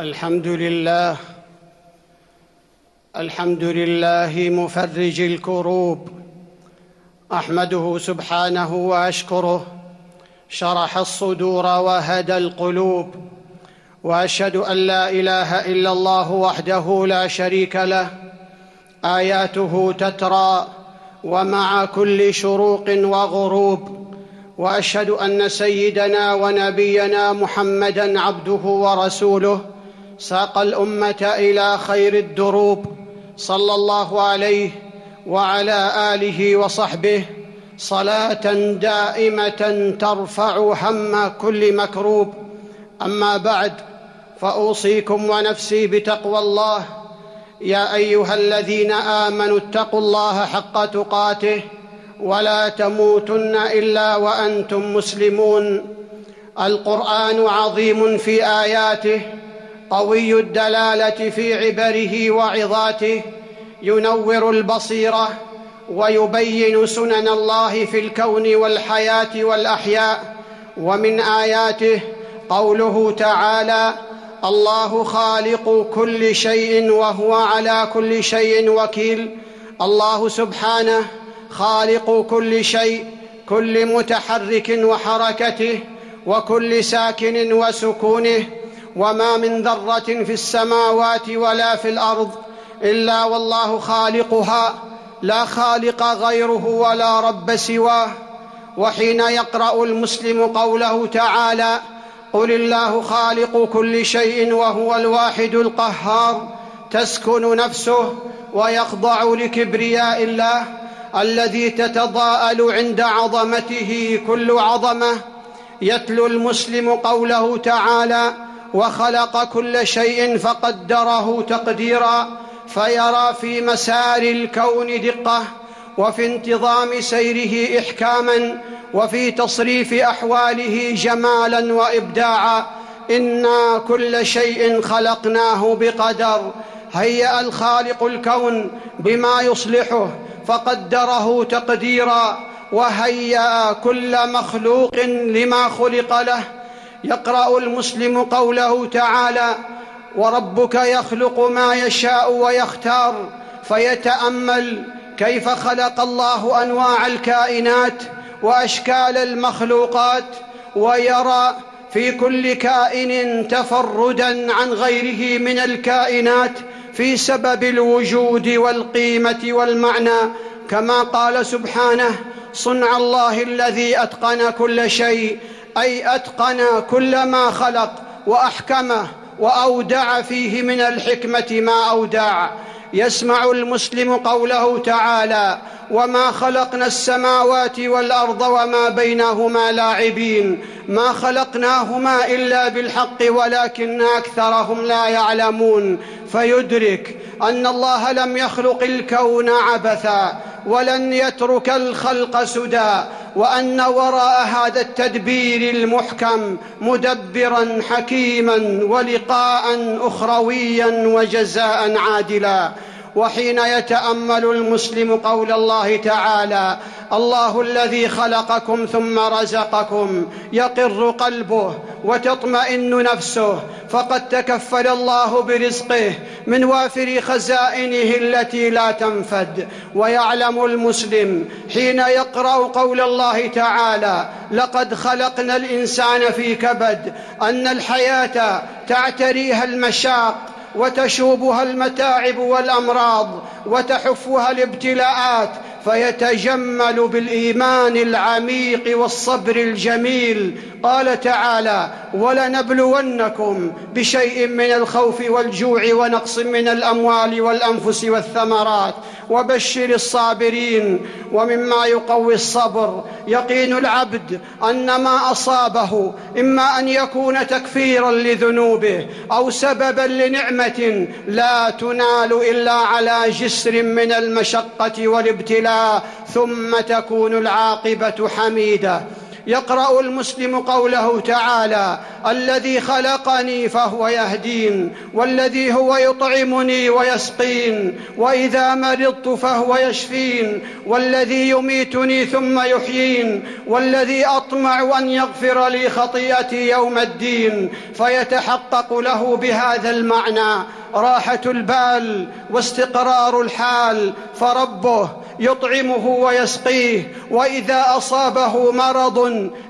الحمد لله. الحمد لله مفرج الكروب. أحمده سبحانه وأشكره. شرح الصدور وهدى القلوب. وأشهد أن لا إله إلا الله وحده لا شريك له. آياته تترى. ومع كل شروق وغروب. وأشهد أن سيدنا ونبينا محمدا عبده ورسوله. ساق الأمة إلى خير الدروب صلى الله عليه وعلى آله وصحبه صلاة دائمة ترفع هم كل مكروب. أما بعد فأوصيكم ونفسي بتقوى الله. يا أيها الذين آمنوا اتقوا الله حق تقاته ولا تموتن إلا وأنتم مسلمون. القرآن عظيم في آياته قوي الدلالة في عبره وعظاته ينور البصيرة ويبين سنن الله في الكون والحياة والأحياء. ومن آياته قوله تعالى الله خالق كل شيء وهو على كل شيء وكيل الله سبحانه خالق كل شيء كل متحرك وحركته وكل ساكن وسكونه وما من ذرة في السماوات ولا في الأرض إلا والله خالقها لا خالق غيره ولا رب سواه. وحين يقرأ المسلم قوله تعالى قل الله خالق كل شيء وهو الواحد القهار تسكن نفسه ويخضع لكبرياء الله الذي تتضاءل عند عظمته كل عظمة. يتلو المسلم قوله تعالى وخلق كل شيء فقدره تقديرا فيرى في مسار الكون دقة وفي انتظام سيره إحكاما وفي تصريف أحواله جمالا وإبداعا إنا كل شيء خلقناه بقدر هيأ الخالق الكون بما يصلحه فقدره تقديرا وهيأ كل مخلوق لما خلق له يقرأ المسلم قوله تعالى وربك يخلق ما يشاء ويختار فيتأمل كيف خلق الله أنواع الكائنات وأشكال المخلوقات ويرى في كل كائن تفردا عن غيره من الكائنات في سبب الوجود والقيمة والمعنى كما قال سبحانه صنع الله الذي أتقن كل شيء اي اتقن كل ما خلق وأحكمه وأودع فيه من الحكمة ما أودع. يسمع المسلم قوله تعالى وما خلقنا السماوات والأرض وما بينهما لاعبين. ما خلقناهما إلا بالحق ولكن أكثرهم لا يعلمون. فيدرك أن الله لم يخلق الكون عبثا ولن يترك الخلق سدى. وأن وراء هذا التدبير المحكم مدبرا حكيما ولقاء اخرويا وجزاء عادلا. وحين يتأمل المسلم قول الله تعالى الله الذي خلقكم ثم رزقكم يقر قلبه وتطمئن نفسه فقد تكفل الله برزقه من وافر خزائنه التي لا تنفد. ويعلم المسلم حين يقرأ قول الله تعالى لقد خلقنا الإنسان في كبد أن الحياة تعتريها المشاق. وتشوبها المتاعب والأمراض وتحفها الابتلاءات فيتجمل بالإيمان العميق والصبر الجميل قال تعالى ولنبلونكم بشيء من الخوف والجوع ونقص من الأموال والأنفس والثمرات وبشر الصابرين ومما يقوي الصبر. يقين العبد أن ما أصابه إما أن يكون تكفيرا لذنوبه أو سببا لنعمة لا تنال إلا على جسر من المشقة والابتلاء ثم تكون العاقبة حميدة. يقرأ المسلم قوله تعالى الذي خلقني فهو يهدين والذي هو يطعمني ويسقين وإذا مرضت فهو يشفين والذي يميتني ثم يحيين والذي أطمع أن يغفر لي خطيئتي يوم الدين فيتحقق له بهذا المعنى راحة البال واستقرار الحال فربه يطعمه ويسقيه وإذا أصابه مرض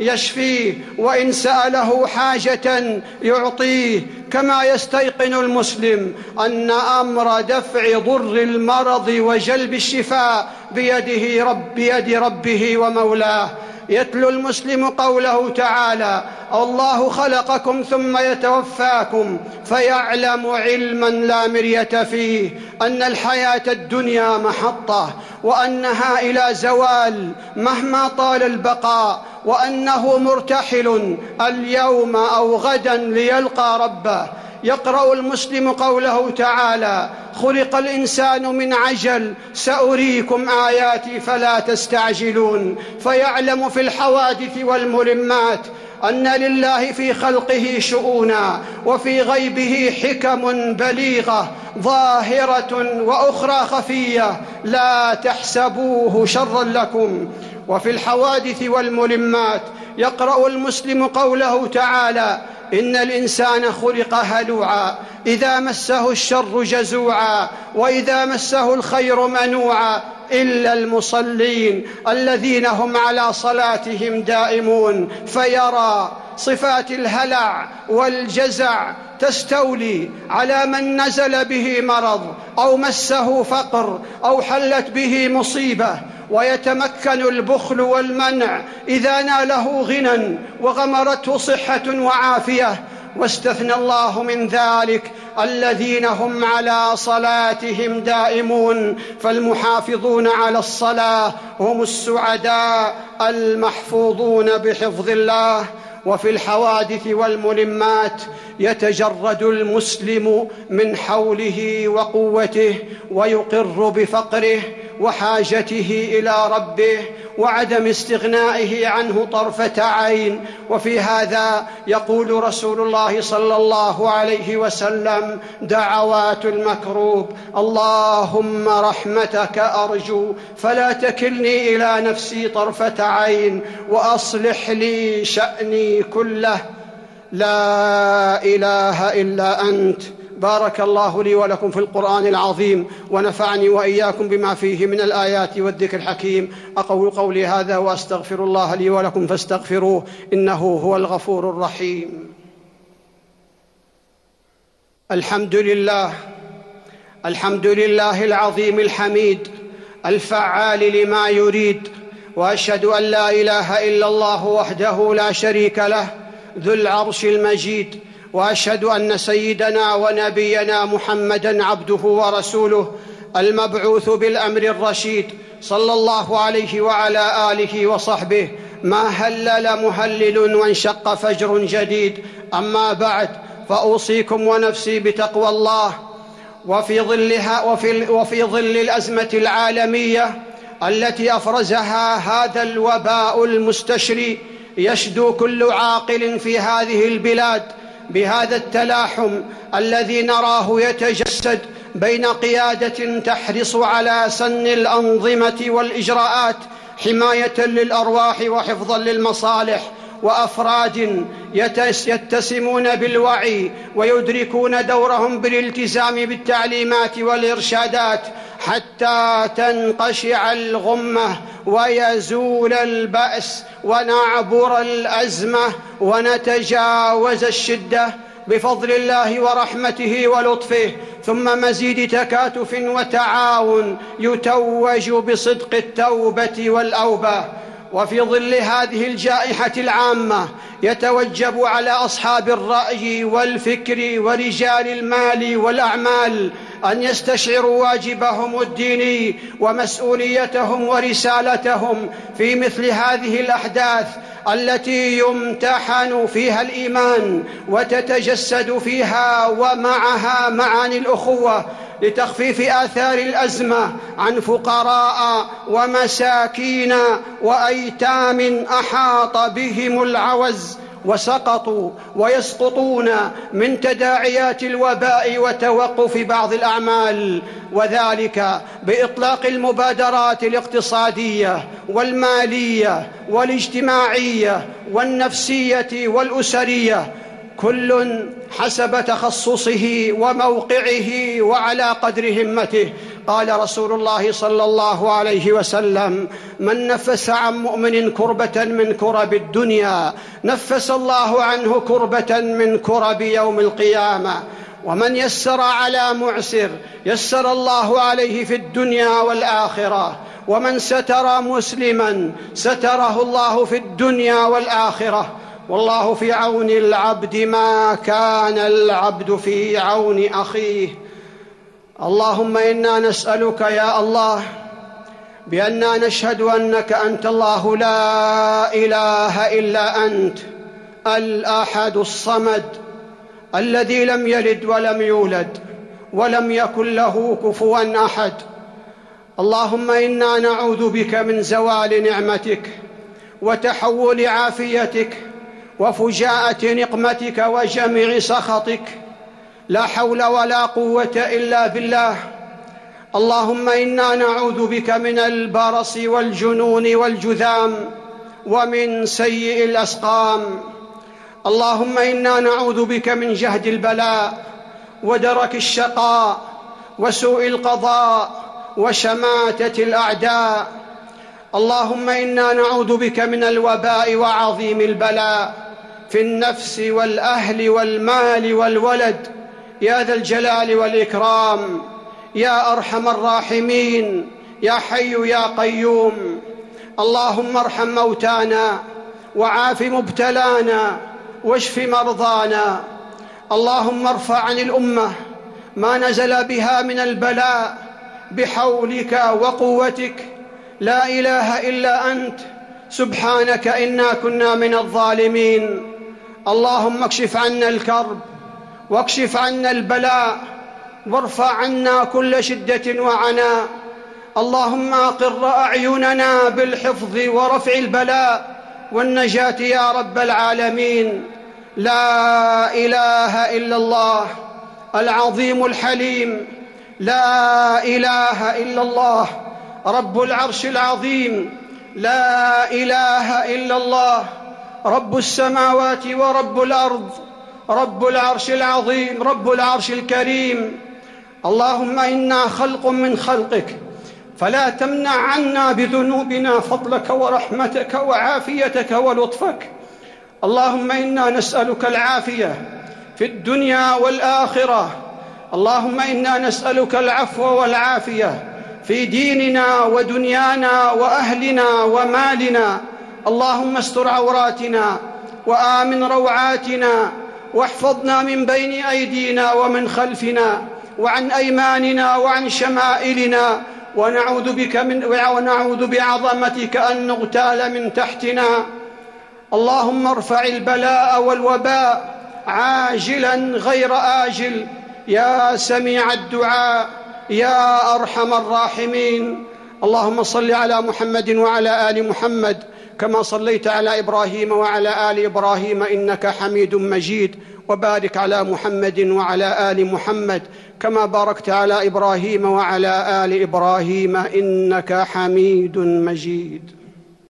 يشفيه وإن سأله حاجة يعطيه. كما يستيقن المسلم أن أمر دفع ضر المرض وجلب الشفاء بيده رب بيد ربه ومولاه. يتلو المسلم قوله تعالى الله خلقكم ثم يتوفاكم فيعلم علما لا مرية فيه أن الحياة الدنيا محطة وأنها إلى زوال مهما طال البقاء وأنه مرتحل اليوم أو غدا ليلقى ربه يقرأ المسلم قوله تعالى خلق الإنسان من عجل سأريكم آياتي فلا تستعجلون. فيعلم في الحوادث والملمات أن لله في خلقه شؤونا وفي غيبه حكم بليغة ظاهرة وأخرى خفية. لا تحسبوه شرا لكم. وفي الحوادث والملمات يقرأ المسلم قوله تعالى إن الإنسان خلق هلوعا إذا مسه الشر جزوعا وإذا مسه الخير منوعا إلا المصلين الذين هم على صلاتهم دائمون فيرى صفات الهلع والجزع تستولي على من نزل به مرض أو مسه فقر أو حلت به مصيبة ويتمكن البخل والمنع إذا ناله غنى وغمرته صحة وعافية. واستثنى الله من ذلك الذين هم على صلاتهم دائمون فالمحافظون على الصلاة هم السعداء المحفوظون بحفظ الله. وفي الحوادث والملمات يتجرد المسلم من حوله وقوته ويقر بفقره وحاجته إلى ربه وعدم استغنائه عنه طرفة عين. وفي هذا يقول رسول الله صلى الله عليه وسلم دعوات المكروب اللهم رحمتك أرجو فلا تكلني إلى نفسي طرفة عين وأصلح لي شأني كله. لا إله إلا أنت. بارك الله لي ولكم في القرآن العظيم ونفعني وإياكم بما فيه من الآيات والذكر الحكيم. أقول قولي هذا وأستغفر الله لي ولكم فاستغفروه إنه هو الغفور الرحيم. الحمد لله الحمد لله العظيم الحميد الفعال لما يريد وأشهد أن لا إله إلا الله وحده لا شريك له ذو العرش المجيد وأشهد أن سيدنا ونبينا محمدا عبده ورسوله المبعوث بالأمر الرشيد صلى الله عليه وعلى آله وصحبه. ما هلل مهلل وانشق فجر جديد. أما بعد فأوصيكم ونفسي بتقوى الله. وفي ظلها وفي, وفي ظل الأزمة العالمية التي أفرزها هذا الوباء المستشري يشدو كل عاقل في هذه البلاد بهذا التلاحم الذي نراه يتجسد بين قيادة تحرص على سن الأنظمة والإجراءات حماية للأرواح وحفظا للمصالح. وافراد يتسمون بالوعي ويدركون دورهم بالالتزام بالتعليمات والإرشادات حتى تنقشع الغمة ويزول البأس ونعبر الأزمة ونتجاوز الشدة بفضل الله ورحمته ولطفه. ثم مزيد تكاتف وتعاون يتوج بصدق التوبة والأوبة. وفي ظل هذه الجائحة العامة يتوجب على أصحاب الرأي والفكر ورجال المال والأعمال أن يستشعروا واجبهم الديني ومسؤوليتهم ورسالتهم في مثل هذه الأحداث التي يمتحن فيها الإيمان وتتجسد فيها ومعها معاني الأخوة لتخفيف آثار الأزمة عن فقراء ومساكين وأيتام أحاط بهم العوز وسقطوا ويسقطون من تداعيات الوباء وتوقف بعض الأعمال وذلك بإطلاق المبادرات الاقتصادية والمالية والاجتماعية والنفسية والأسرية كل حسب تخصصه وموقعه وعلى قدر همته. قال رسول الله صلى الله عليه وسلم من نفس عن مؤمن كربة من كرب الدنيا نفس الله عنه كربة من كرب يوم القيامة. ومن يسر على معسر يسر الله عليه في الدنيا والآخرة. ومن ستر مسلما ستره الله في الدنيا والآخرة. والله في عون العبد ما كان العبد في عون أخيه. اللهم إنا نسألك يا الله بأننا نشهد أنك أنت الله لا إله إلا أنت الأحد الصمد الذي لم يلد ولم يولد ولم يكن له كفوا أحد. اللهم إنا نعوذ بك من زوال نعمتك وتحول عافيتك وفجاءة نقمتك وجميع سخطك لا حول ولا قوة إلا بالله. اللهم إنا نعوذ بك من البرص والجنون والجذام ومن سيء الأسقام. اللهم إنا نعوذ بك من جهد البلاء ودرك الشقاء وسوء القضاء وشماتة الأعداء. اللهم إنا نعوذ بك من الوباء وعظيم البلاء. في النفس والأهل والمال والولد. يا ذا الجلال والإكرام. يا أرحم الراحمين. يا حي يا قيوم. اللهم ارحم موتانا وعاف مبتلانا واشف مرضانا. اللهم ارفع عن الأمة ما نزل بها من البلاء بحولك وقوتك. لا إله إلا أنت. سبحانك إنا كنا من الظالمين. اللهم اكشف عنا الكرب واكشف عنا البلاء وارفع عنا كل شدة وعناء اللهم أقر أعيننا بالحفظ ورفع البلاء والنجاة يا رب العالمين لا إله إلا الله العظيم الحليم لا إله إلا الله رب العرش العظيم لا إله إلا الله رب السماوات ورب الأرض رب العرش العظيم رب العرش الكريم. اللهم إنا خلق من خلقك فلا تمنع عنا بذنوبنا فضلك ورحمتك وعافيتك ولطفك. اللهم إنا نسألك العافية في الدنيا والآخرة. اللهم إنا نسألك العفو والعافية في ديننا ودنيانا وأهلنا ومالنا. اللهم استر عوراتنا وآمن روعاتنا واحفظنا من بين أيدينا ومن خلفنا وعن أيماننا وعن شمائلنا ونعوذ بك من ونعوذ بعظمتك أن نغتال من تحتنا. اللهم ارفع البلاء والوباء عاجلا غير آجل. يا سميع الدعاء يا أرحم الراحمين. اللهم صل على محمد وعلى آل محمد. كما صليت على إبراهيم وعلى آل إبراهيم إنك حميد مجيد وبارك على محمد وعلى آل محمد كما باركت على إبراهيم وعلى آل إبراهيم إنك حميد مجيد.